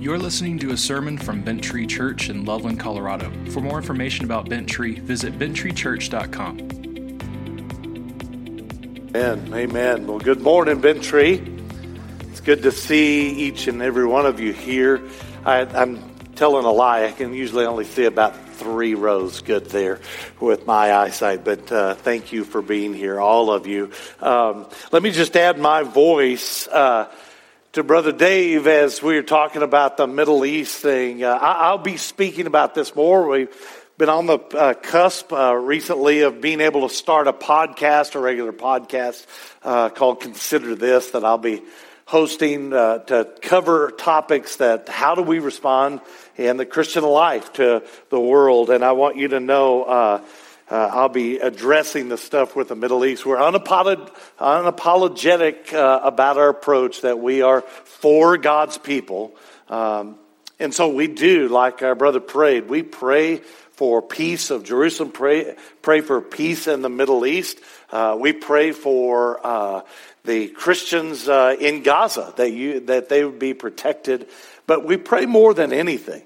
You're listening to a sermon from Bent Tree Church in Loveland, Colorado. For more information about Bent Tree, visit benttreechurch.com. Amen. Amen. Well, good morning, Bent Tree. It's good to see each and every one of you here. I, I'm telling a lie. I can usually only see about three rows good there with my eyesight, but uh, thank you for being here, all of you. Um, let me just add my voice. Uh, to Brother Dave as we were talking about the Middle East thing. Uh, I, will be speaking about this more. We've been on the uh, cusp uh, recently of being able to start a podcast, a regular podcast uh, called Consider This that I'll be hosting uh, to cover topics that how do we respond in the Christian life to the world. And I want you to know uh, I'll be addressing the stuff with the Middle East. We're unapolog- unapologetic uh, about our approach that we are for God's people. Um, and so we do, like our brother prayed, we pray for peace of Jerusalem, pray, pray for peace in the Middle East. Uh, we pray for uh, the Christians uh, in Gaza that, you, that they would be protected. But we pray more than anything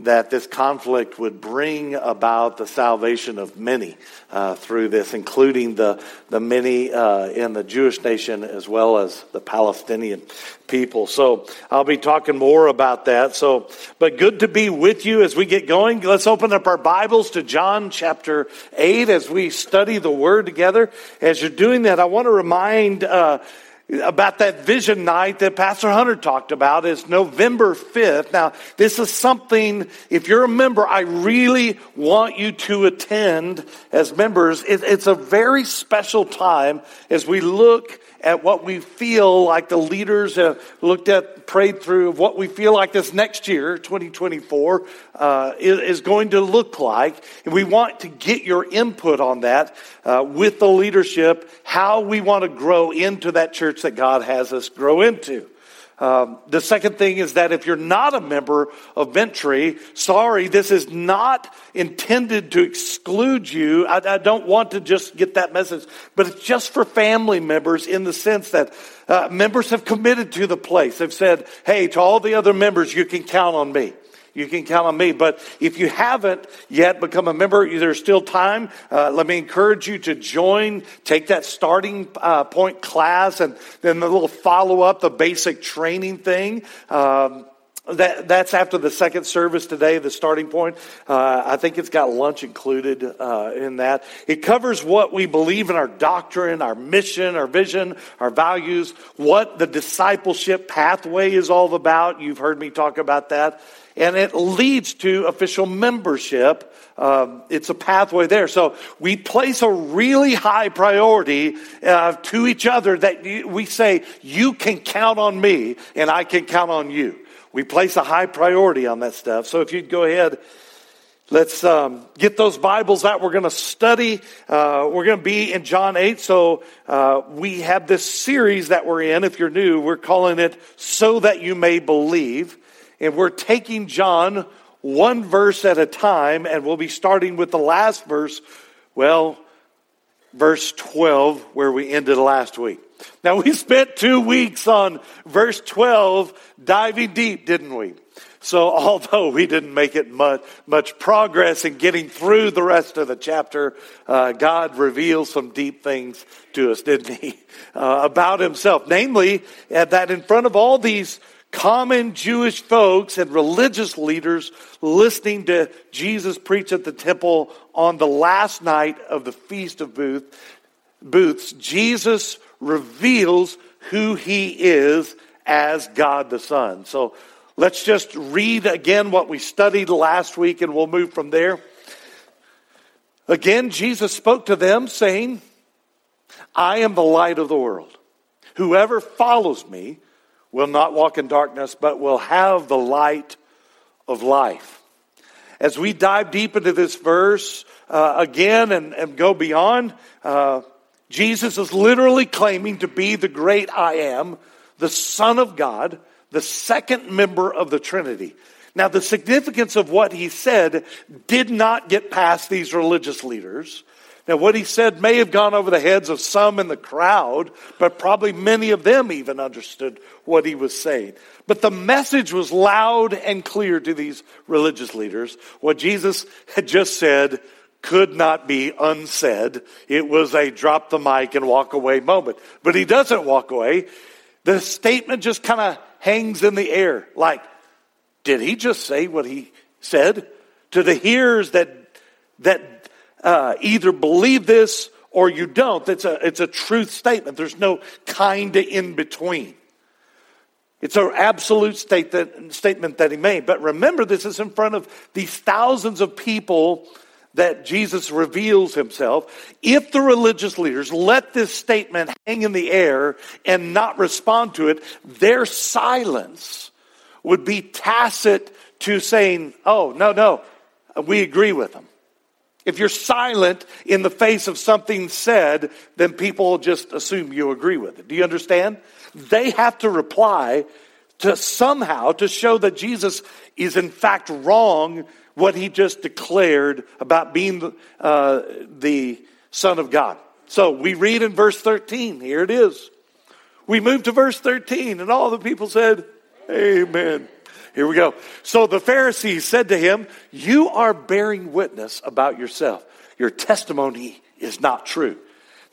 that this conflict would bring about the salvation of many uh, through this, including the, the many uh, in the Jewish nation as well as the Palestinian people. So I'll be talking more about that. So, but good to be with you as we get going. Let's open up our Bibles to John chapter 8 as we study the Word together. As you're doing that, I want to remind uh, about that vision night that Pastor Hunter talked about is November 5th. Now, this is something, if you're a member, I really want you to attend as members. It's a very special time as we look at what we feel like the leaders have looked at, prayed through of what we feel like this next year, 2024, uh, is, going to look like. And we want to get your input on that uh, with the leadership, how we want to grow into that church that God has us grow into. Um, the second thing is that if you're not a member of Bent Tree, sorry, this is not intended to exclude you. I, I, don't want to just get that message, but it's just for family members in the sense that uh, members have committed to the place. They've said, hey, to all the other members, you can count on me you can count on me. But if you haven't yet become a member, there's still time. Uh, let me encourage you to join, take that starting uh, point class, and then the little follow up, the basic training thing. Um, that, that's after the second service today, the starting point. Uh, I think it's got lunch included uh, in that. It covers what we believe in our doctrine, our mission, our vision, our values, what the discipleship pathway is all about. You've heard me talk about that and it leads to official membership. Um, it's a pathway there. So we place a really high priority uh, to each other that we say, you can count on me and I can count on you. We place a high priority on that stuff. So if you'd go ahead, let's um, get those Bibles out. We're going to study. Uh, we're going to be in John 8. So uh, we have this series that we're in. If you're new, we're calling it So That You May Believe. And we're taking John one verse at a time, and we'll be starting with the last verse. Well, verse 12, where we ended last week. Now, we spent two weeks on verse 12 diving deep, didn't we? So, although we didn't make it much, much progress in getting through the rest of the chapter, uh, God reveals some deep things to us, didn't He? Uh, about Himself. Namely, that in front of all these common Jewish folks and religious leaders listening to Jesus preach at the temple on the last night of the Feast of Booth, Booths, Jesus reveals who he is as God the Son. So let's just read again what we studied last week and we'll move from there. Again, Jesus spoke to them saying, I am the light of the world. Whoever follows me will not walk in darkness, but will have the light of life. As we dive deep into this verse uh, again and, and, go beyond, uh, Jesus is literally claiming to be the great I am, the Son of God, the second member of the Trinity. Now, the significance of what he said did not get past these religious leaders. Now, what he said may have gone over the heads of some in the crowd, but probably many of them even understood what he was saying. But the message was loud and clear to these religious leaders. What Jesus had just said could not be unsaid. It was a drop the mic and walk away moment. But he doesn't walk away. The statement just kind of hangs in the air. Like, did he just say what he said? To the hearers that, that uh, either believe this or you don't. It's a, it's a truth statement. There's no kind of in between. It's an absolute state that, statement that he made. But remember, this is in front of these thousands of people that Jesus reveals himself. If the religious leaders let this statement hang in the air and not respond to it, their silence would be tacit to saying, oh, no, no, we agree with them. If you're silent in the face of something said, then people just assume you agree with it. Do you understand? They have to reply to somehow to show that Jesus is in fact wrong what he just declared about being the, uh, the Son of God. So we read in verse 13. Here it is. We move to verse 13, and all the people said, Amen. Here we go. So the Pharisees said to him, You are bearing witness about yourself. Your testimony is not true.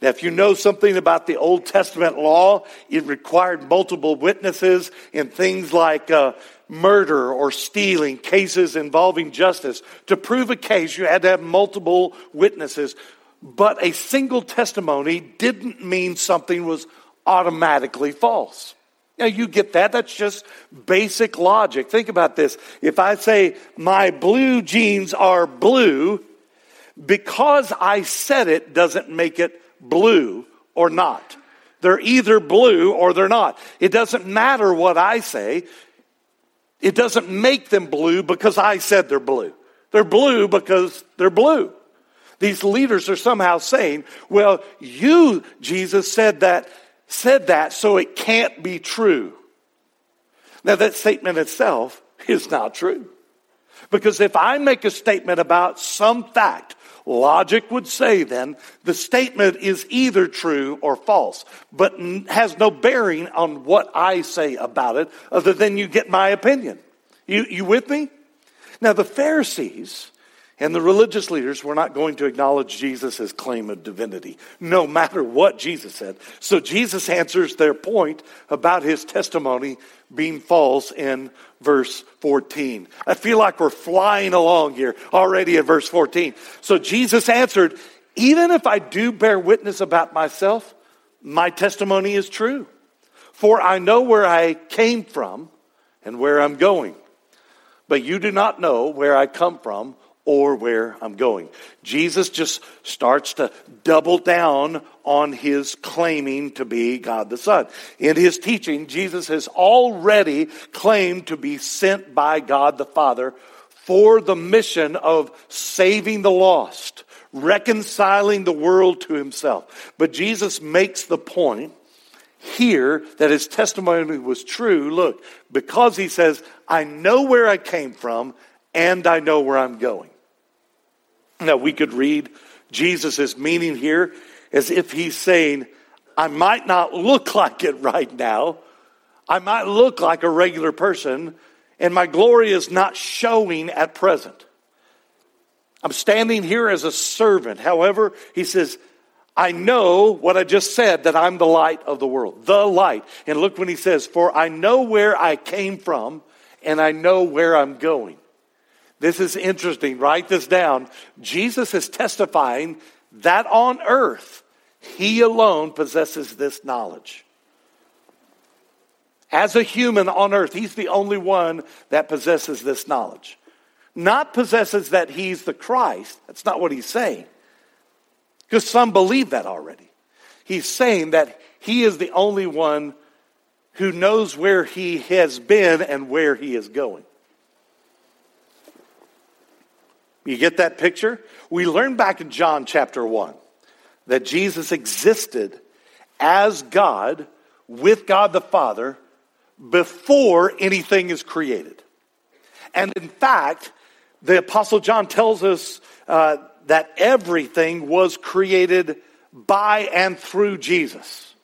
Now, if you know something about the Old Testament law, it required multiple witnesses in things like uh, murder or stealing, cases involving justice. To prove a case, you had to have multiple witnesses. But a single testimony didn't mean something was automatically false. Now, you get that. That's just basic logic. Think about this. If I say, my blue jeans are blue, because I said it doesn't make it blue or not. They're either blue or they're not. It doesn't matter what I say. It doesn't make them blue because I said they're blue. They're blue because they're blue. These leaders are somehow saying, well, you, Jesus, said that said that, so it can't be true. Now, that statement itself is not true. Because if I make a statement about some fact, logic would say then the statement is either true or false, but has no bearing on what I say about it other than you get my opinion. You, you with me? Now, the Pharisees and the religious leaders were not going to acknowledge Jesus' claim of divinity, no matter what Jesus said. So Jesus answers their point about his testimony being false in verse 14. I feel like we're flying along here already at verse 14. So Jesus answered, Even if I do bear witness about myself, my testimony is true. For I know where I came from and where I'm going. But you do not know where I come from or where I'm going. Jesus just starts to double down on his claiming to be God the Son. In his teaching, Jesus has already claimed to be sent by God the Father for the mission of saving the lost, reconciling the world to himself. But Jesus makes the point here that his testimony was true. Look, because he says, I know where I came from and I know where I'm going. Now, we could read Jesus' meaning here as if he's saying, I might not look like it right now. I might look like a regular person, and my glory is not showing at present. I'm standing here as a servant. However, he says, I know what I just said, that I'm the light of the world. The light. And look when he says, For I know where I came from, and I know where I'm going. This is interesting. Write this down. Jesus is testifying that on earth, he alone possesses this knowledge. As a human on earth, he's the only one that possesses this knowledge. Not possesses that he's the Christ. That's not what he's saying. Because some believe that already. He's saying that he is the only one who knows where he has been and where he is going. You get that picture? We learned back in John chapter 1 that Jesus existed as God with God the Father before anything is created. And in fact, the Apostle John tells us uh, that everything was created by and through Jesus.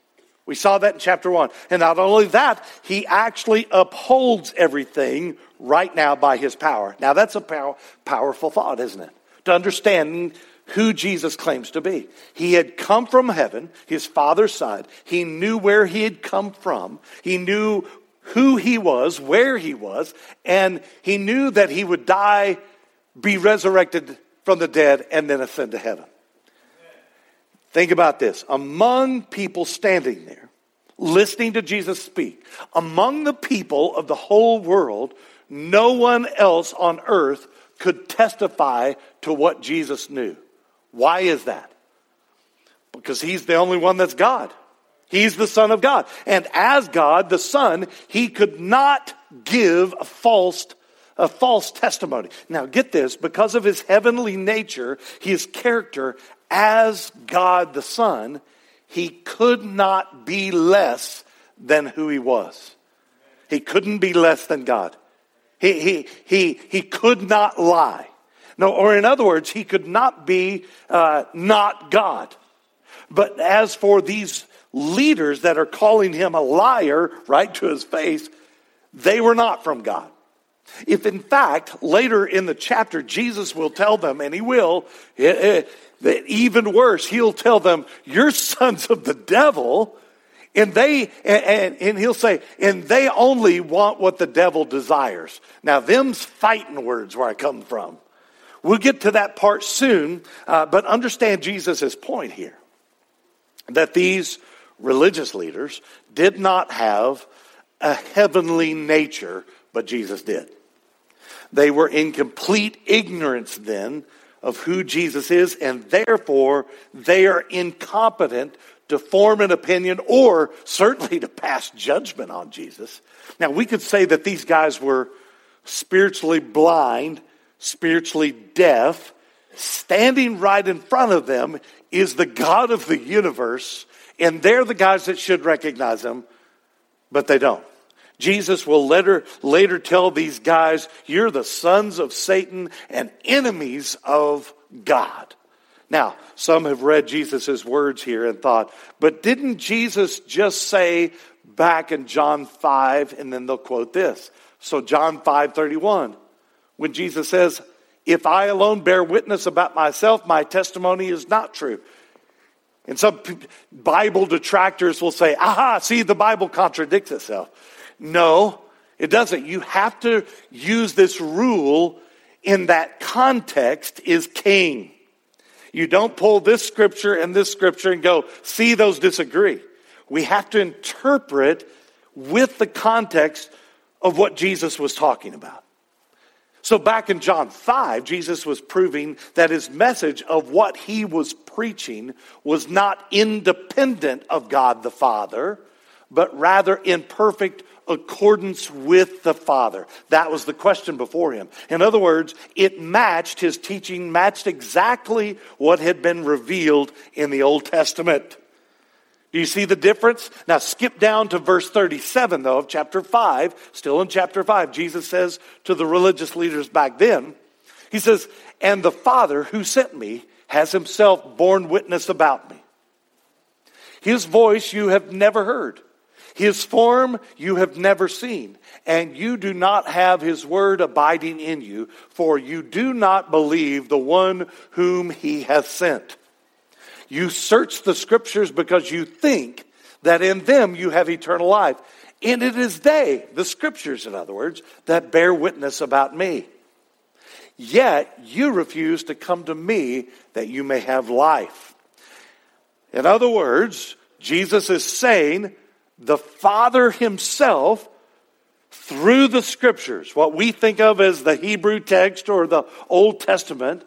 We saw that in chapter one. And not only that, he actually upholds everything right now by his power. Now, that's a pow- powerful thought, isn't it? To understand who Jesus claims to be. He had come from heaven, his father's side. He knew where he had come from. He knew who he was, where he was, and he knew that he would die, be resurrected from the dead, and then ascend to heaven. Think about this. Among people standing there, listening to Jesus speak, among the people of the whole world, no one else on earth could testify to what Jesus knew. Why is that? Because he's the only one that's God. He's the Son of God. And as God, the Son, he could not give a false, a false testimony. Now get this, because of his heavenly nature, his character as God the Son, he could not be less than who he was. He couldn't be less than God. He, he, he, he could not lie. No, or in other words, he could not be uh, not God. But as for these leaders that are calling him a liar right to his face, they were not from God. If in fact, later in the chapter, Jesus will tell them, and he will, even worse, he'll tell them, You're sons of the devil. And they, and, and he'll say, and they only want what the devil desires. Now, them's fighting words where I come from. We'll get to that part soon, uh, but understand Jesus' point here that these religious leaders did not have a heavenly nature, but Jesus did. They were in complete ignorance then of who Jesus is, and therefore they are incompetent to form an opinion or certainly to pass judgment on Jesus. Now, we could say that these guys were spiritually blind spiritually deaf, standing right in front of them is the God of the universe, and they're the guys that should recognize him, but they don't. Jesus will later, later tell these guys, You're the sons of Satan and enemies of God. Now, some have read Jesus' words here and thought, but didn't Jesus just say back in John 5, and then they'll quote this. So, John 5 31, when Jesus says, If I alone bear witness about myself, my testimony is not true. And some Bible detractors will say, aha, see, the Bible contradicts itself. No, it doesn't. You have to use this rule in that context is king. You don't pull this scripture and this scripture and go, see, those disagree. We have to interpret with the context of what Jesus was talking about. So back in John 5, Jesus was proving that his message of what he was preaching was not independent of God the Father, but rather in perfect accordance with the Father. That was the question before him. In other words, it matched, his teaching matched exactly what had been revealed in the Old Testament. Do you see the difference? Now skip down to verse 37 though of chapter 5. Still in chapter 5, Jesus says to the religious leaders back then, he says, and the Father who sent me has himself borne witness about me. His voice you have never heard. His form you have never seen, and you do not have his word abiding in you, for you do not believe the one whom he has sent. You search the scriptures because you think that in them you have eternal life. And it is they, the scriptures, in other words, that bear witness about me. Yet you refuse to come to me that you may have life. In other words, Jesus is saying the Father Himself, through the scriptures, what we think of as the Hebrew text or the Old Testament,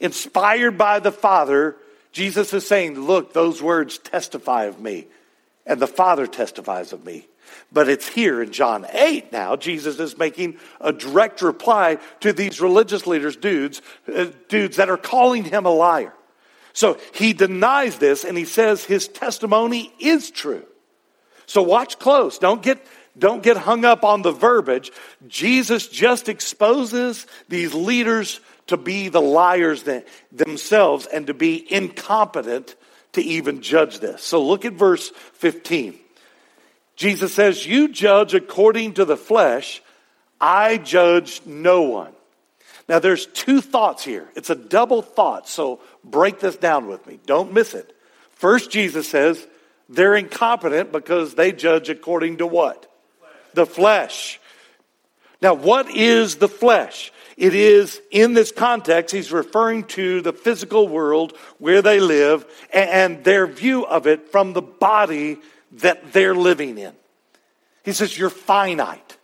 inspired by the Father, Jesus is saying, Look, those words testify of me, and the Father testifies of me. But it's here in John 8 now, Jesus is making a direct reply to these religious leaders, dudes, uh, dudes that are calling him a liar. So he denies this and he says his testimony is true. So watch close. Don't get, don't get hung up on the verbiage. Jesus just exposes these leaders to be the liars themselves and to be incompetent to even judge this. So look at verse 15. Jesus says, You judge according to the flesh, I judge no one. Now there's two thoughts here. It's a double thought, so break this down with me. Don't miss it. First, Jesus says, they're incompetent because they judge according to what? The flesh. Now, what is the flesh? It is, in this context, he's referring to the physical world where they live and their view of it from the body that they're living in. He says, You're finite.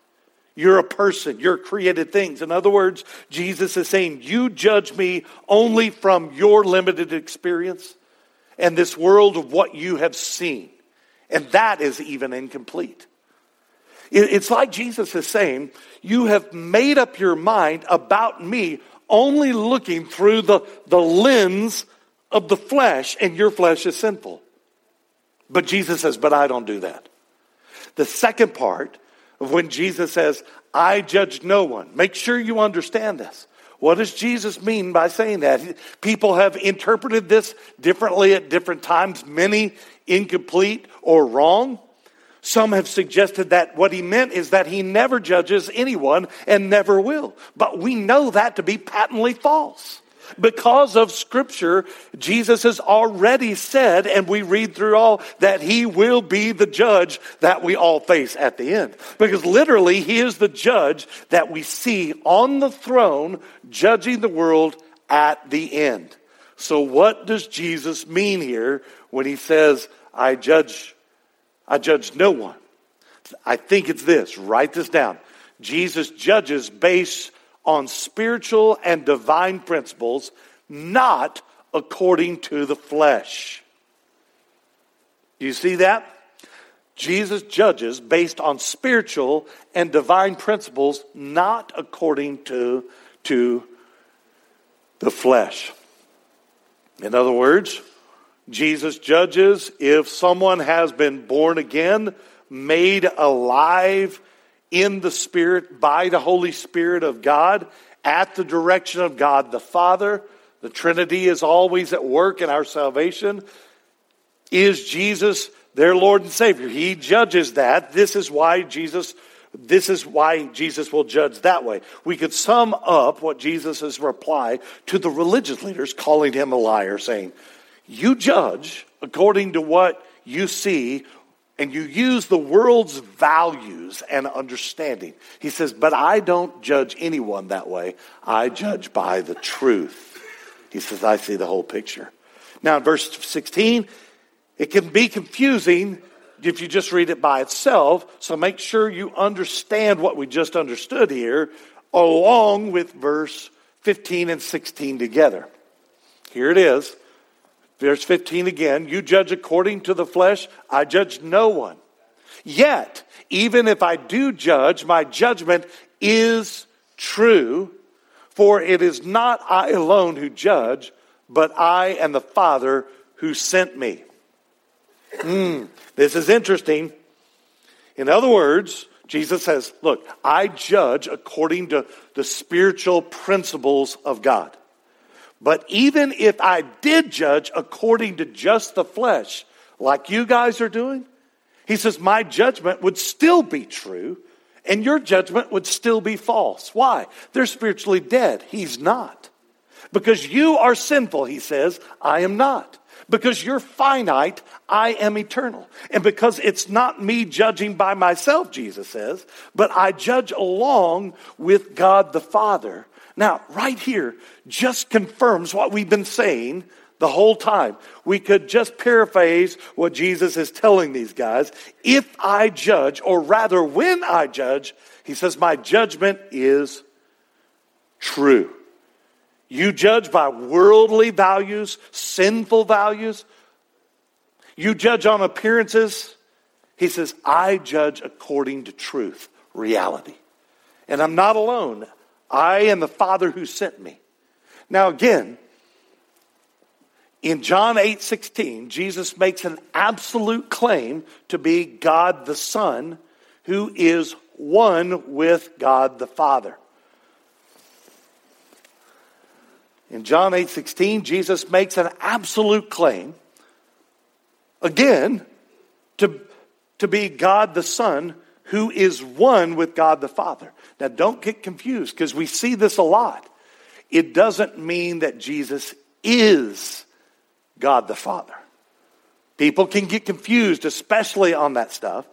You're a person. You're created things. In other words, Jesus is saying, You judge me only from your limited experience and this world of what you have seen. And that is even incomplete. It's like Jesus is saying, You have made up your mind about me only looking through the, the lens of the flesh, and your flesh is sinful. But Jesus says, But I don't do that. The second part of when Jesus says, I judge no one, make sure you understand this. What does Jesus mean by saying that? People have interpreted this differently at different times, many incomplete or wrong. Some have suggested that what he meant is that he never judges anyone and never will. But we know that to be patently false. Because of Scripture, Jesus has already said, and we read through all, that He will be the judge that we all face at the end. Because literally, He is the judge that we see on the throne judging the world at the end. So, what does Jesus mean here when He says, I judge, I judge no one? I think it's this. Write this down. Jesus judges based on spiritual and divine principles, not according to the flesh. You see that? Jesus judges based on spiritual and divine principles, not according to, to the flesh. In other words, Jesus judges if someone has been born again, made alive in the Spirit by the Holy Spirit of God at the direction of God the Father. The Trinity is always at work in our salvation. Is Jesus their Lord and Savior? He judges that. This is why Jesus this is why Jesus will judge that way. We could sum up what Jesus' reply to the religious leaders calling him a liar, saying, You judge according to what you see and you use the world's values and understanding. He says, But I don't judge anyone that way. I judge by the truth. He says, I see the whole picture. Now, in verse 16, it can be confusing if you just read it by itself. So make sure you understand what we just understood here, along with verse 15 and 16 together. Here it is. Verse 15 again, you judge according to the flesh, I judge no one. Yet, even if I do judge, my judgment is true, for it is not I alone who judge, but I and the Father who sent me. Mm, this is interesting. In other words, Jesus says, Look, I judge according to the spiritual principles of God. But even if I did judge according to just the flesh, like you guys are doing, he says, my judgment would still be true and your judgment would still be false. Why? They're spiritually dead. He's not. Because you are sinful, he says, I am not. Because you're finite, I am eternal. And because it's not me judging by myself, Jesus says, but I judge along with God the Father now, right here just confirms what we've been saying the whole time. We could just paraphrase what Jesus is telling these guys. If I judge, or rather when I judge, he says, my judgment is true. You judge by worldly values, sinful values. You judge on appearances. He says, I judge according to truth, reality. And I'm not alone. I and the Father who sent me. Now, again, in John 8 16, Jesus makes an absolute claim to be God the Son, who is one with God the Father. In John 8:16, Jesus makes an absolute claim again to, to be God the Son who is one with God the Father. Now don't get confused because we see this a lot. It doesn't mean that Jesus is God the Father. People can get confused, especially on that stuff.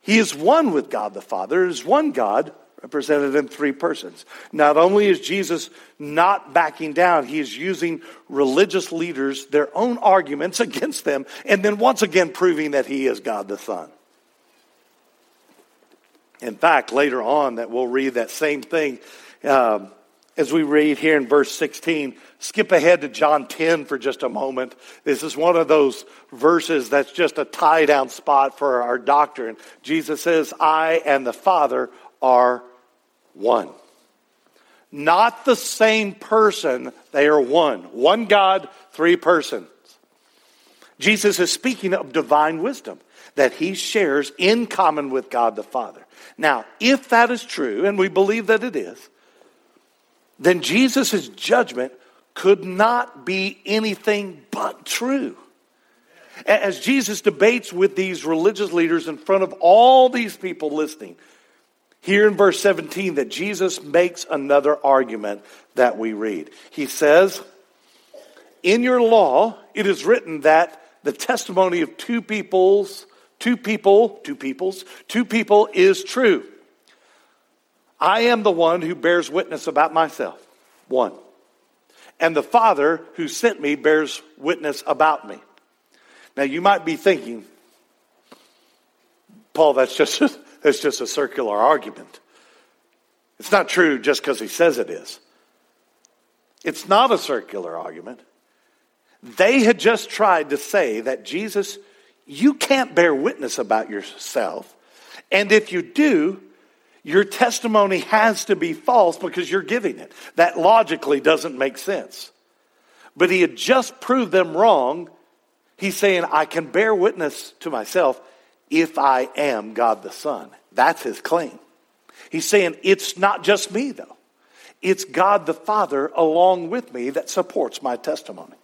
He is one with God the Father. is one God represented in three persons. Not only is Jesus not backing down, he is using religious leaders, their own arguments against them, and then once again proving that he is God the Son. In fact, later on, that we'll read that same thing um, as we read here in verse 16. Skip ahead to John 10 for just a moment. This is one of those verses that's just a tie down spot for our doctrine. Jesus says, I and the Father are one. Not the same person, they are one. One God, three persons. Jesus is speaking of divine wisdom that he shares in common with God the Father. Now, if that is true, and we believe that it is, then Jesus' judgment could not be anything but true. As Jesus debates with these religious leaders in front of all these people listening, here in verse 17 that Jesus makes another argument that we read. He says, In your law, it is written that the testimony of two peoples, two people, two peoples, two people is true. I am the one who bears witness about myself. One. And the Father who sent me bears witness about me. Now you might be thinking, Paul, that's just it's just a circular argument. It's not true just because he says it is. It's not a circular argument. They had just tried to say that Jesus, you can't bear witness about yourself. And if you do, your testimony has to be false because you're giving it. That logically doesn't make sense. But he had just proved them wrong. He's saying, I can bear witness to myself if I am God the Son. That's his claim. He's saying it's not just me, though. It's God the Father along with me that supports my testimony.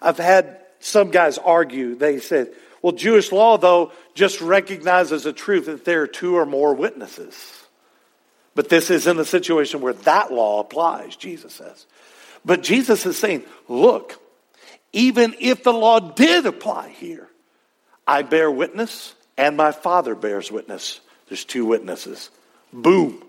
I've had some guys argue, they said, well, Jewish law, though, just recognizes the truth that there are two or more witnesses. But this is in a situation where that law applies, Jesus says. But Jesus is saying, look, even if the law did apply here, I bear witness and my Father bears witness. There's two witnesses. Boom.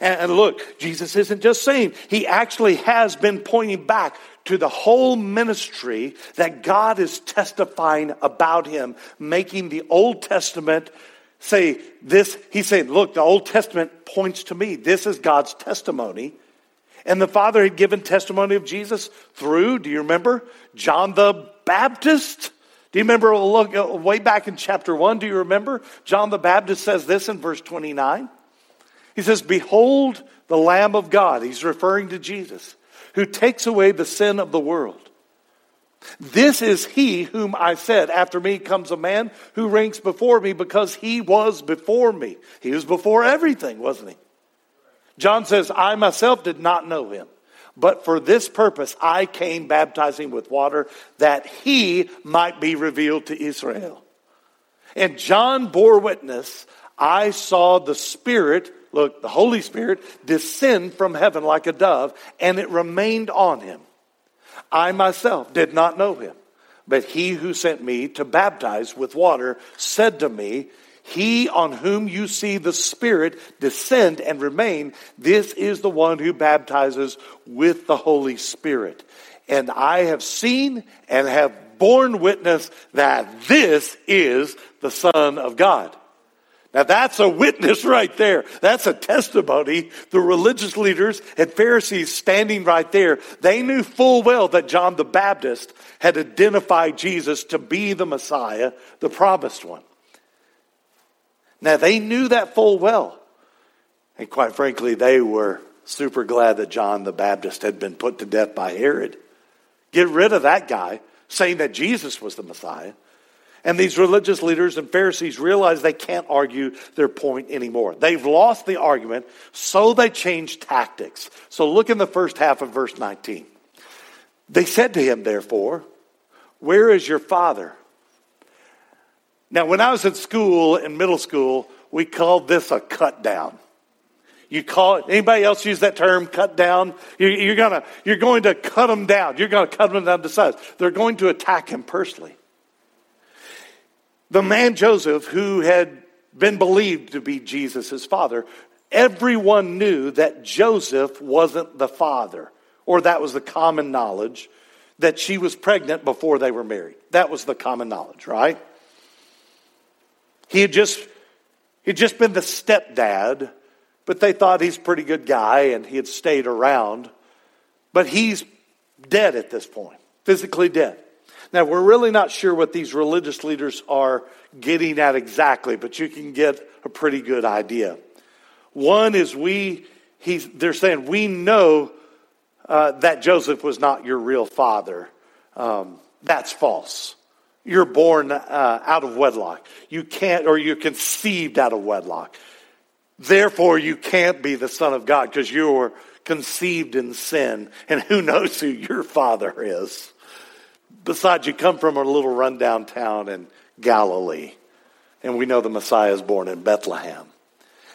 And, look, Jesus isn't just saying, he actually has been pointing back to the whole ministry that God is testifying about him, making the Old Testament say this. He's saying, look, the Old Testament points to me. This is God's testimony. And the Father had given testimony of Jesus through, do you remember? John the Baptist. Do you remember, look, uh, way back in chapter 1, do you remember? John the Baptist says this in verse 29. He says, Behold the Lamb of God. He's referring to Jesus, who takes away the sin of the world. This is he whom I said, After me comes a man who ranks before me because he was before me. He was before everything, wasn't he? John says, I myself did not know him. But for this purpose I came baptizing with water that he might be revealed to Israel. And John bore witness, I saw the Spirit, look, the Holy Spirit, descend from heaven like a dove, and it remained on him. I myself did not know him, but he who sent me to baptize with water said to me, he on whom you see the Spirit descend and remain, this is the one who baptizes with the Holy Spirit. And I have seen and have borne witness that this is the Son of God. Now that's a witness right there. That's a testimony. The religious leaders and Pharisees standing right there, they knew full well that John the Baptist had identified Jesus to be the Messiah, the promised one. Now, they knew that full well. And quite frankly, they were super glad that John the Baptist had been put to death by Herod. Get rid of that guy saying that Jesus was the Messiah. And these religious leaders and Pharisees realize they can't argue their point anymore. They've lost the argument, so they change tactics. So look in the first half of verse 19. They said to him, therefore, Where is your father? Now, when I was in school, in middle school, we called this a cut down. You call it, anybody else use that term, cut down? You, you're, gonna, you're going to cut them down. You're going to cut them down to size. They're going to attack him personally. The man Joseph, who had been believed to be Jesus' father, everyone knew that Joseph wasn't the father, or that was the common knowledge, that she was pregnant before they were married. That was the common knowledge, right? He had just, he'd just been the stepdad, but they thought he's a pretty good guy and he had stayed around. But he's dead at this point, physically dead. Now, we're really not sure what these religious leaders are getting at exactly, but you can get a pretty good idea. One is we, he's, they're saying, we know uh, that Joseph was not your real father. Um, that's false. You're born uh, out of wedlock. You can't, or you're conceived out of wedlock. Therefore, you can't be the Son of God because you were conceived in sin, and who knows who your father is. Besides, you come from a little rundown town in Galilee, and we know the Messiah is born in Bethlehem.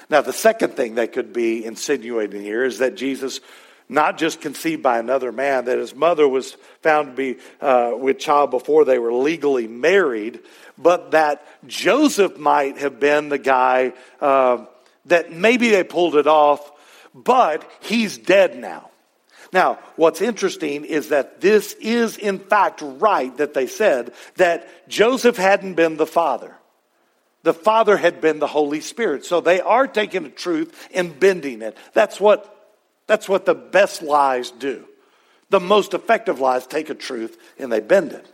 Now, the second thing that could be insinuating here is that Jesus not just conceived by another man, that his mother was found to be uh, with child before they were legally married, but that Joseph might have been the guy uh, that maybe they pulled it off, but he's dead now. Now, what's interesting is that this is in fact right that they said that Joseph hadn't been the father. The father had been the Holy Spirit. So they are taking the truth and bending it. That's what, that's what the best lies do. The most effective lies take a truth and they bend it.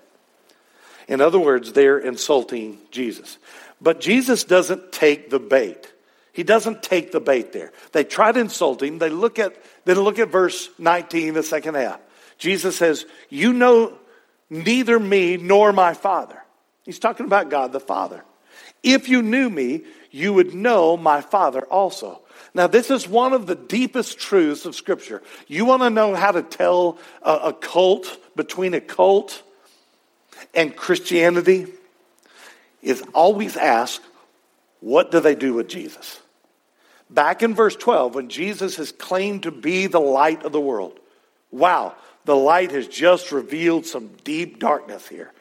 In other words, they're insulting Jesus. But Jesus doesn't take the bait. He doesn't take the bait there. They try to insult him. They look at, then look at verse 19, the second half. Jesus says, You know neither me nor my Father. He's talking about God the Father. If you knew me, you would know my Father also. Now, this is one of the deepest truths of Scripture. You want to know how to tell a, a cult between a cult and Christianity? Is always ask, what do they do with Jesus? Back in verse 12, when Jesus has claimed to be the light of the world, wow, the light has just revealed some deep darkness here.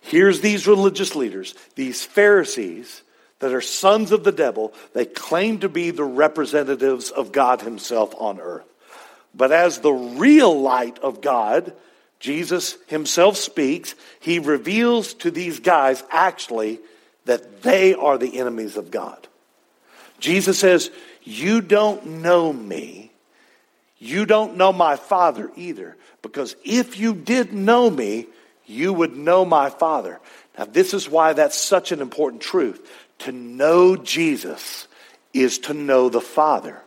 Here's these religious leaders, these Pharisees that are sons of the devil. They claim to be the representatives of God Himself on earth. But as the real light of God, Jesus Himself speaks, He reveals to these guys actually that they are the enemies of God. Jesus says, You don't know me. You don't know my Father either. Because if you did know me, you would know my Father. Now, this is why that's such an important truth. To know Jesus is to know the Father.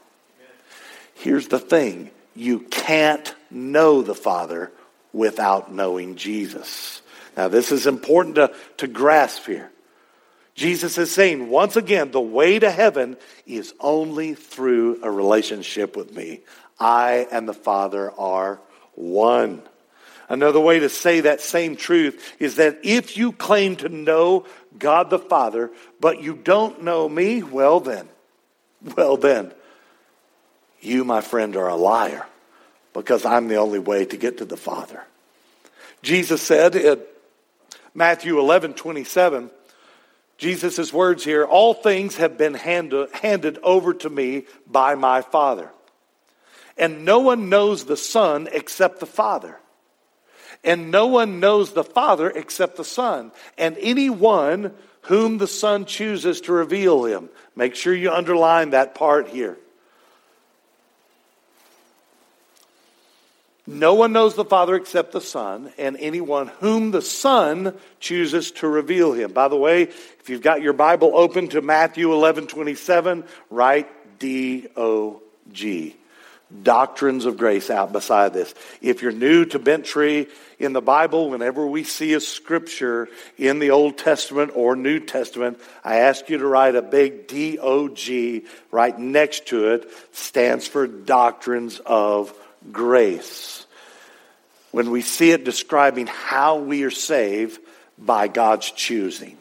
Here's the thing you can't know the Father without knowing Jesus. Now, this is important to, to grasp here. Jesus is saying, once again, the way to heaven is only through a relationship with me. I and the Father are one. Another way to say that same truth is that if you claim to know God the Father, but you don't know me, well then, well then, you, my friend, are a liar because I'm the only way to get to the Father. Jesus said in Matthew 11 27, Jesus' words here all things have been handed, handed over to me by my Father. And no one knows the Son except the Father. And no one knows the Father except the Son. And anyone whom the Son chooses to reveal him. Make sure you underline that part here. No one knows the Father except the Son, and anyone whom the Son chooses to reveal him. By the way, if you've got your Bible open to Matthew 11 27, write D O G. doctrines of grace out beside this. If you're new to Bent Tree in the Bible, whenever we see a scripture in the Old Testament or New Testament, I ask you to write a big DOG right next to it, stands for doctrines of grace. When we see it describing how we are saved by God's choosing.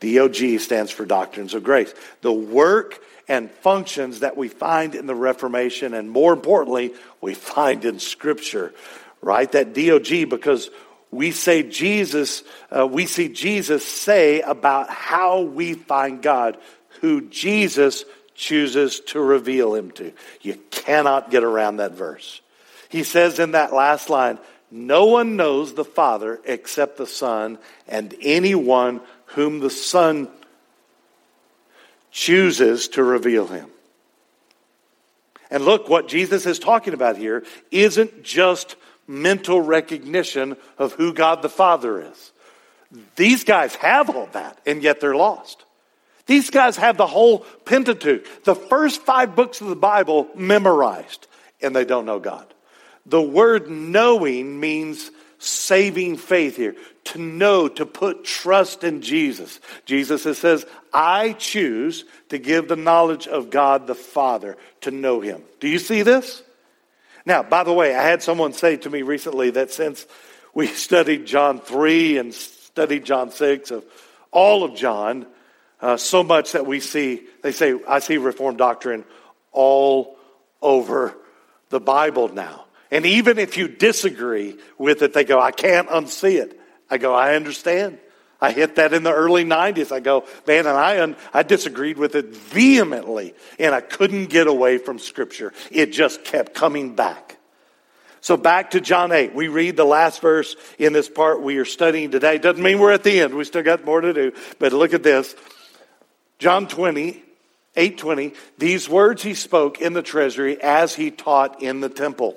DOG stands for doctrines of grace. The work and functions that we find in the Reformation, and more importantly, we find in Scripture, right? That DOG, because we say Jesus, uh, we see Jesus say about how we find God, who Jesus chooses to reveal him to. You cannot get around that verse. He says in that last line, no one knows the Father except the Son, and anyone whom the Son chooses to reveal him. And look, what Jesus is talking about here isn't just mental recognition of who God the Father is. These guys have all that, and yet they're lost. These guys have the whole Pentateuch, the first five books of the Bible memorized, and they don't know God. The word knowing means saving faith here. To know, to put trust in Jesus. Jesus says, I choose to give the knowledge of God the Father to know Him. Do you see this? Now, by the way, I had someone say to me recently that since we studied John 3 and studied John 6 of all of John, uh, so much that we see, they say, I see Reformed doctrine all over the Bible now. And even if you disagree with it, they go, I can't unsee it. I go, I understand. I hit that in the early 90s. I go, man, and I, un- I disagreed with it vehemently, and I couldn't get away from Scripture. It just kept coming back. So back to John 8. We read the last verse in this part we are studying today. Doesn't mean we're at the end. We still got more to do. But look at this. John 20, 820. These words he spoke in the treasury as he taught in the temple.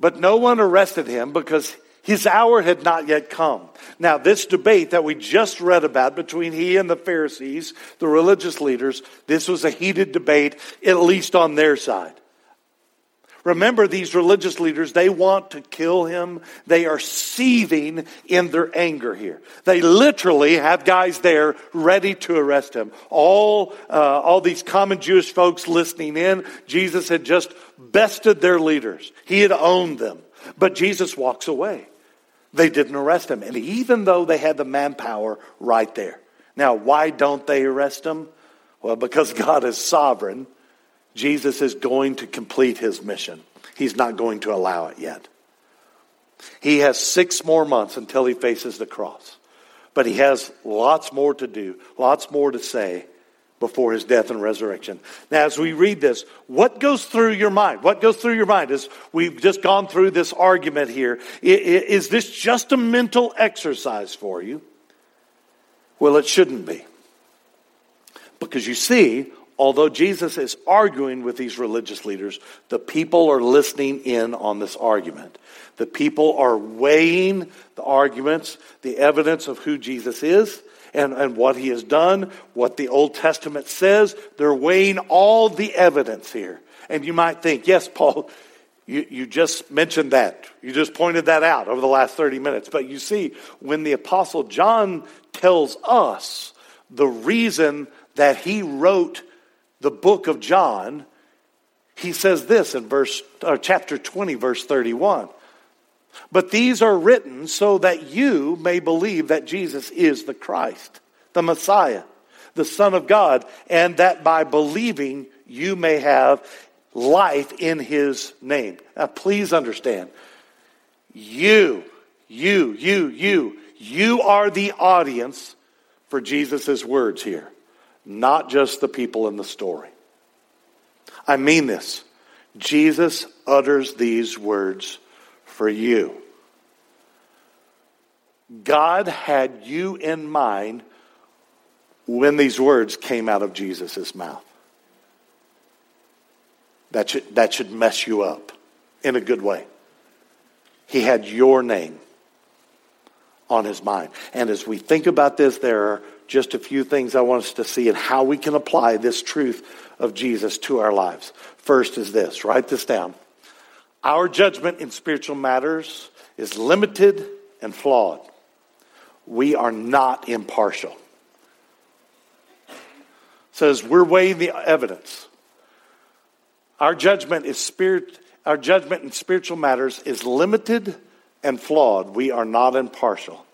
But no one arrested him because his hour had not yet come. Now, this debate that we just read about between he and the Pharisees, the religious leaders, this was a heated debate, at least on their side. Remember, these religious leaders, they want to kill him. They are seething in their anger here. They literally have guys there ready to arrest him. All, uh, all these common Jewish folks listening in, Jesus had just bested their leaders. He had owned them. But Jesus walks away. They didn't arrest him. And even though they had the manpower right there. Now, why don't they arrest him? Well, because God is sovereign Jesus is going to complete his mission. He's not going to allow it yet. He has six more months until he faces the cross. But he has lots more to do, lots more to say before his death and resurrection. Now, as we read this, what goes through your mind? What goes through your mind as we've just gone through this argument here? Is this just a mental exercise for you? Well, it shouldn't be. Because you see, although Jesus is arguing with these religious leaders, the people are listening in on this argument. The people are weighing the arguments, the evidence of who Jesus is and, and what he has done, what the Old Testament says. They're weighing all the evidence here. And you might think, yes, Paul, you, you just mentioned that. You just pointed that out over the last 30 minutes. But you see, when the Apostle John tells us the reason that he wrote the book of John, he says this in verse uh, chapter 20 verse 31. But these are written so that you may believe that Jesus is the Christ, the Messiah, the Son of God, and that by believing you may have life in his name. Now please understand, you, you, you, you, you are the audience for Jesus' words here not just the people in the story. I mean this. Jesus utters these words for you. God had you in mind when these words came out of Jesus' mouth. That should, that should mess you up in a good way. He had your name on his mind. And as we think about this, there are just a few things I want us to see and how we can apply this truth of Jesus to our lives. First is this write this down. Our judgment in spiritual matters is limited and flawed. We are not impartial. Says we're weighing the evidence. Our judgment is spirit our judgment in spiritual matters is limited and flawed. We are not impartial.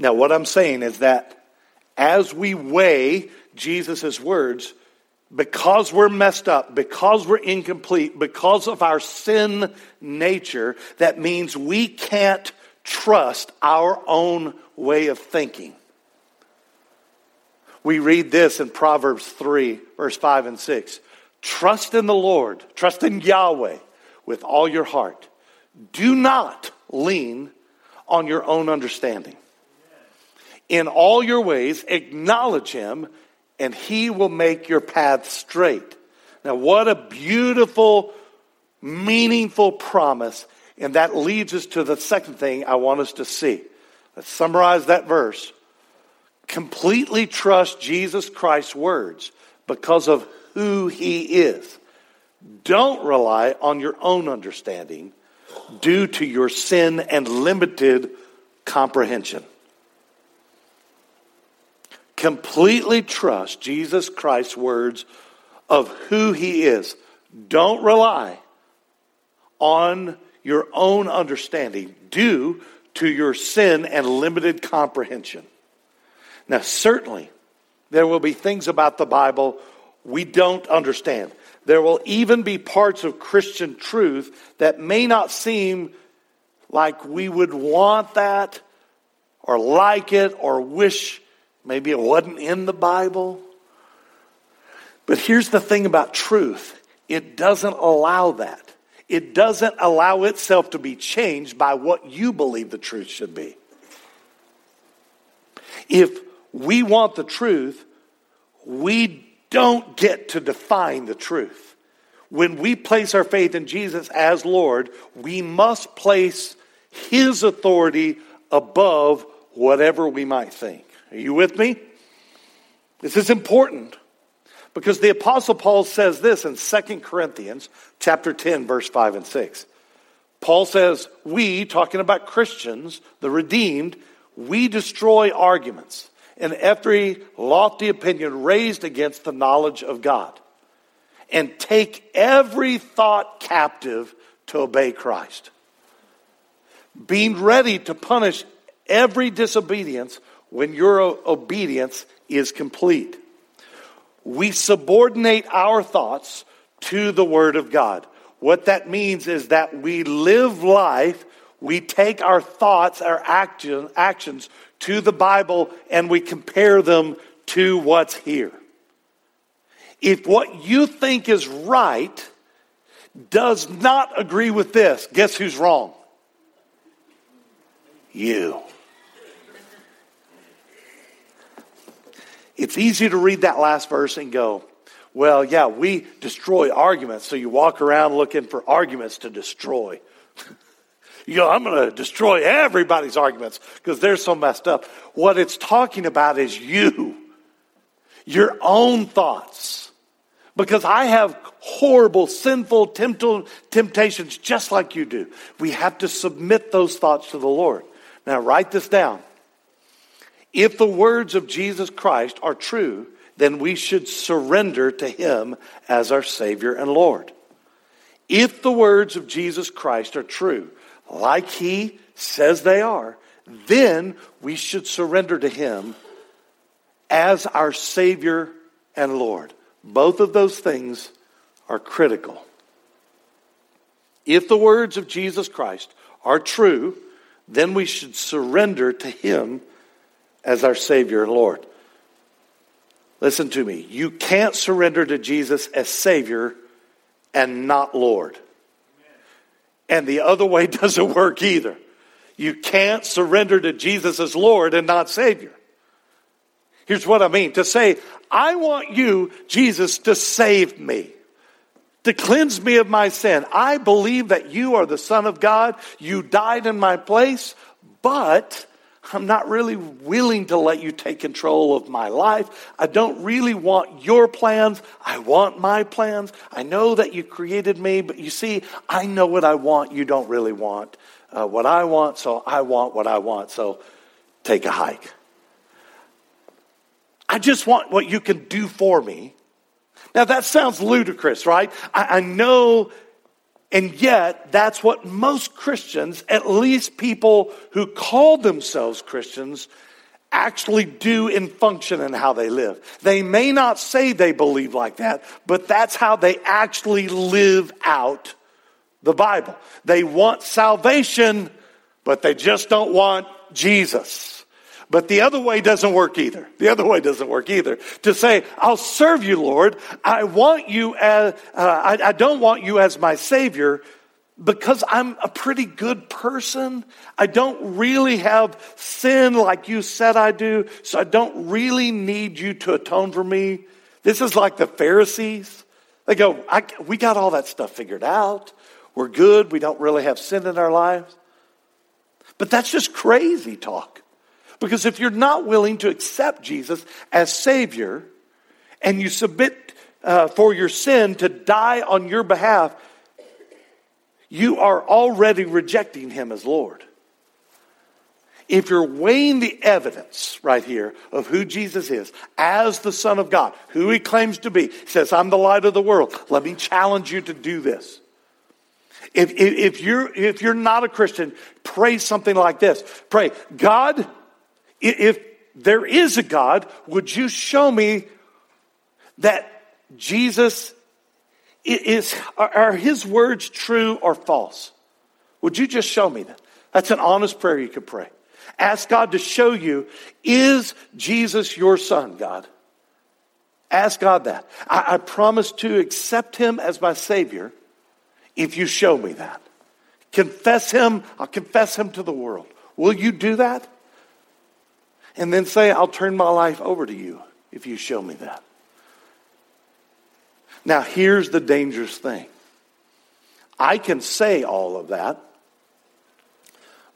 Now, what I'm saying is that as we weigh Jesus' words, because we're messed up, because we're incomplete, because of our sin nature, that means we can't trust our own way of thinking. We read this in Proverbs 3, verse 5 and 6. Trust in the Lord, trust in Yahweh with all your heart. Do not lean on your own understanding. In all your ways, acknowledge him, and he will make your path straight. Now, what a beautiful, meaningful promise. And that leads us to the second thing I want us to see. Let's summarize that verse. Completely trust Jesus Christ's words because of who he is. Don't rely on your own understanding due to your sin and limited comprehension. Completely trust Jesus Christ's words of who he is. Don't rely on your own understanding due to your sin and limited comprehension. Now, certainly, there will be things about the Bible we don't understand. There will even be parts of Christian truth that may not seem like we would want that or like it or wish maybe it wasn't in the Bible. But here's the thing about truth it doesn't allow that. It doesn't allow itself to be changed by what you believe the truth should be. If we want the truth, we don't get to define the truth. When we place our faith in Jesus as Lord, we must place His authority above whatever we might think. Are you with me? This is important because the apostle Paul says this in 2 Corinthians chapter 10 verse 5 and 6. Paul says, "We talking about Christians, the redeemed, we destroy arguments and every lofty opinion raised against the knowledge of God, and take every thought captive to obey Christ. Being ready to punish every disobedience when your obedience is complete. We subordinate our thoughts to the Word of God. What that means is that we live life, we take our thoughts, our action, actions to the Bible and we compare them to what's here. If what you think is right does not agree with this, guess who's wrong? You. It's easy to read that last verse and go, well, yeah, we destroy arguments. So you walk around looking for arguments to destroy. you know, I'm going to destroy everybody's arguments because they're so messed up. What it's talking about is you, your own thoughts. Because I have horrible, sinful temptations just like you do. We have to submit those thoughts to the Lord. Now, write this down. If the words of Jesus Christ are true, then we should surrender to Him as our Savior and Lord. If the words of Jesus Christ are true, like he says they are, then we should surrender to him as our Savior and Lord. Both of those things are critical. If the words of Jesus Christ are true, then we should surrender to him as our Savior and Lord. Listen to me. You can't surrender to Jesus as Savior and not Lord. And the other way doesn't work either. You can't surrender to Jesus as Lord and not Savior. Here's what I mean to say, I want you, Jesus, to save me. to cleanse me of my sin. I believe that you are the Son of God. You died in my place, but I'm not really willing to let you take control of my life. I don't really want your plans. I want my plans. I know that you created me, but you see, I know what I want. You don't really want uh, what I want, so I want what I want. So take a hike. I just want what you can do for me. Now that sounds ludicrous, right? I, I know and yet, that's what most Christians, at least people who call themselves Christians, actually do in function and how they live. They may not say they believe like that, but that's how they actually live out the Bible. They want salvation, but they just don't want Jesus. But the other way doesn't work either. The other way doesn't work either. To say, I'll serve you, Lord. I want you as, uh, I, I don't want you as my Savior because I'm a pretty good person. I don't really have sin like you said I do. So I don't really need you to atone for me. This is like the Pharisees. They go, we got all that stuff figured out. We're good. We don't really have sin in our lives. But that's just crazy talk. Because if you're not willing to accept Jesus as Savior and you submit uh, for your sin to die on your behalf, you are already rejecting Him as Lord. If you're weighing the evidence right here of who Jesus is as the Son of God, who He claims to be, says, I'm the light of the world. Let me challenge you to do this. If, if, if, you're, if you're not a Christian, pray something like this. Pray, God, if there is a God, would you show me that Jesus is, are his words true or false? Would you just show me that? That's an honest prayer you could pray. Ask God to show you, is Jesus your son, God? Ask God that. I, I promise to accept him as my Savior if you show me that. Confess him, I'll confess him to the world. Will you do that? And then say, I'll turn my life over to you if you show me that. Now, here's the dangerous thing I can say all of that,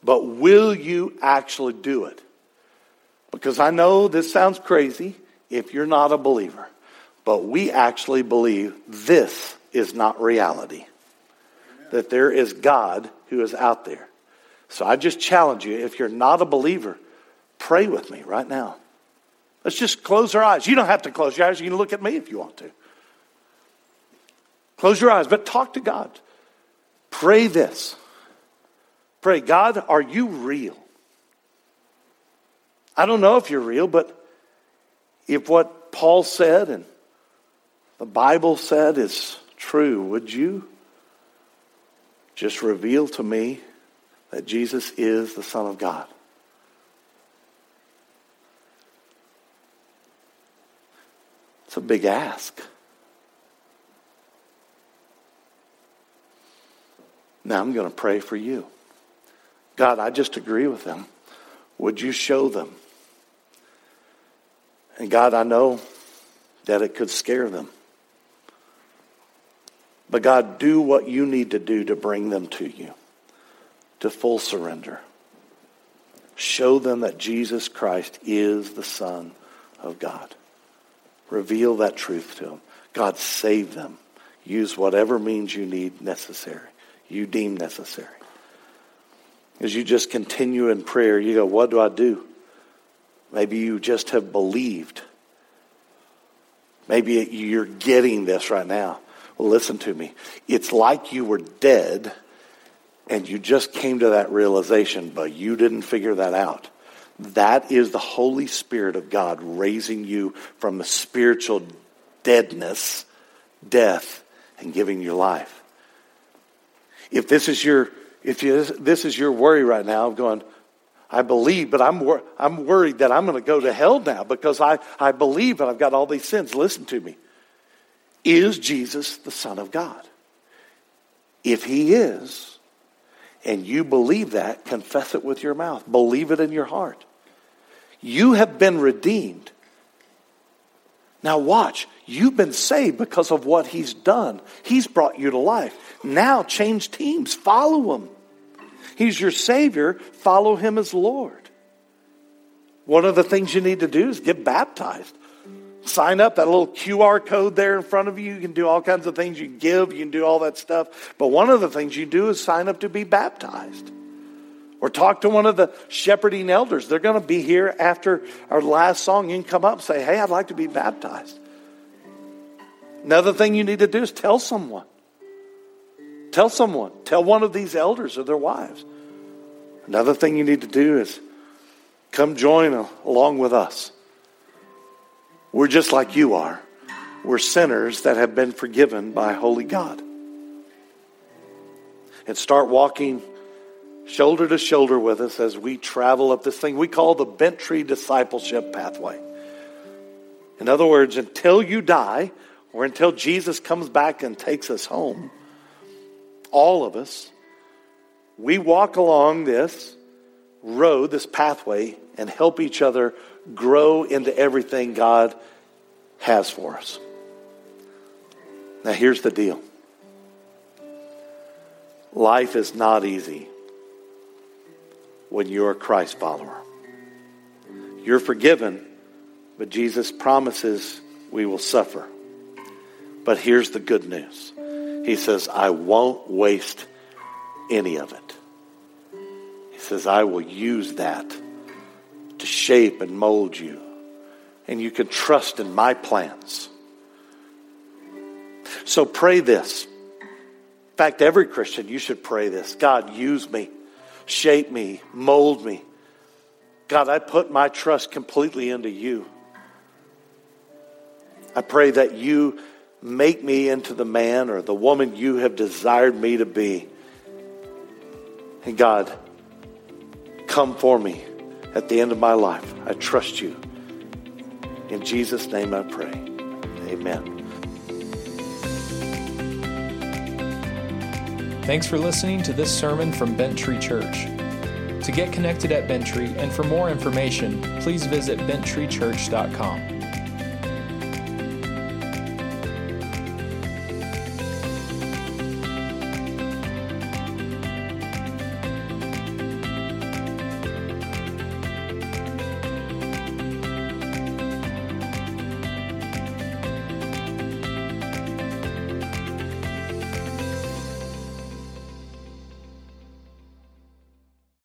but will you actually do it? Because I know this sounds crazy if you're not a believer, but we actually believe this is not reality. That there is God who is out there. So I just challenge you if you're not a believer, Pray with me right now. Let's just close our eyes. You don't have to close your eyes. You can look at me if you want to. Close your eyes, but talk to God. Pray this. Pray, God, are you real? I don't know if you're real, but if what Paul said and the Bible said is true, would you just reveal to me that Jesus is the Son of God? It's a big ask. Now I'm going to pray for you. God, I just agree with them. Would you show them? And God, I know that it could scare them. But God, do what you need to do to bring them to you, to full surrender. Show them that Jesus Christ is the Son of God. Reveal that truth to them. God, save them. Use whatever means you need necessary, you deem necessary. As you just continue in prayer, you go, What do I do? Maybe you just have believed. Maybe you're getting this right now. Well, listen to me. It's like you were dead and you just came to that realization, but you didn't figure that out. That is the Holy Spirit of God raising you from a spiritual deadness, death, and giving you life. If this is your if you, this is your worry right now of going, I believe, but I'm, wor- I'm worried that I'm going to go to hell now because I, I believe and I've got all these sins. Listen to me. Is Jesus the Son of God? If he is, and you believe that, confess it with your mouth. Believe it in your heart. You have been redeemed. Now, watch. You've been saved because of what He's done. He's brought you to life. Now, change teams. Follow Him. He's your Savior. Follow Him as Lord. One of the things you need to do is get baptized. Sign up, that little QR code there in front of you. You can do all kinds of things. You can give, you can do all that stuff. But one of the things you do is sign up to be baptized. Or talk to one of the shepherding elders. They're going to be here after our last song. You can come up and say, Hey, I'd like to be baptized. Another thing you need to do is tell someone. Tell someone. Tell one of these elders or their wives. Another thing you need to do is come join along with us. We're just like you are. We're sinners that have been forgiven by holy God. And start walking shoulder to shoulder with us as we travel up this thing we call the Bent Tree Discipleship Pathway. In other words, until you die or until Jesus comes back and takes us home, all of us, we walk along this road, this pathway, and help each other grow into everything God has for us. Now, here's the deal life is not easy when you're a Christ follower. You're forgiven, but Jesus promises we will suffer. But here's the good news He says, I won't waste any of it. He says, I will use that to shape and mold you. And you can trust in my plans. So pray this. In fact, every Christian, you should pray this God, use me, shape me, mold me. God, I put my trust completely into you. I pray that you make me into the man or the woman you have desired me to be. And God, come for me at the end of my life. I trust you. In Jesus' name I pray. Amen. Thanks for listening to this sermon from Bent Tree Church. To get connected at Bent Tree and for more information, please visit benttreechurch.com.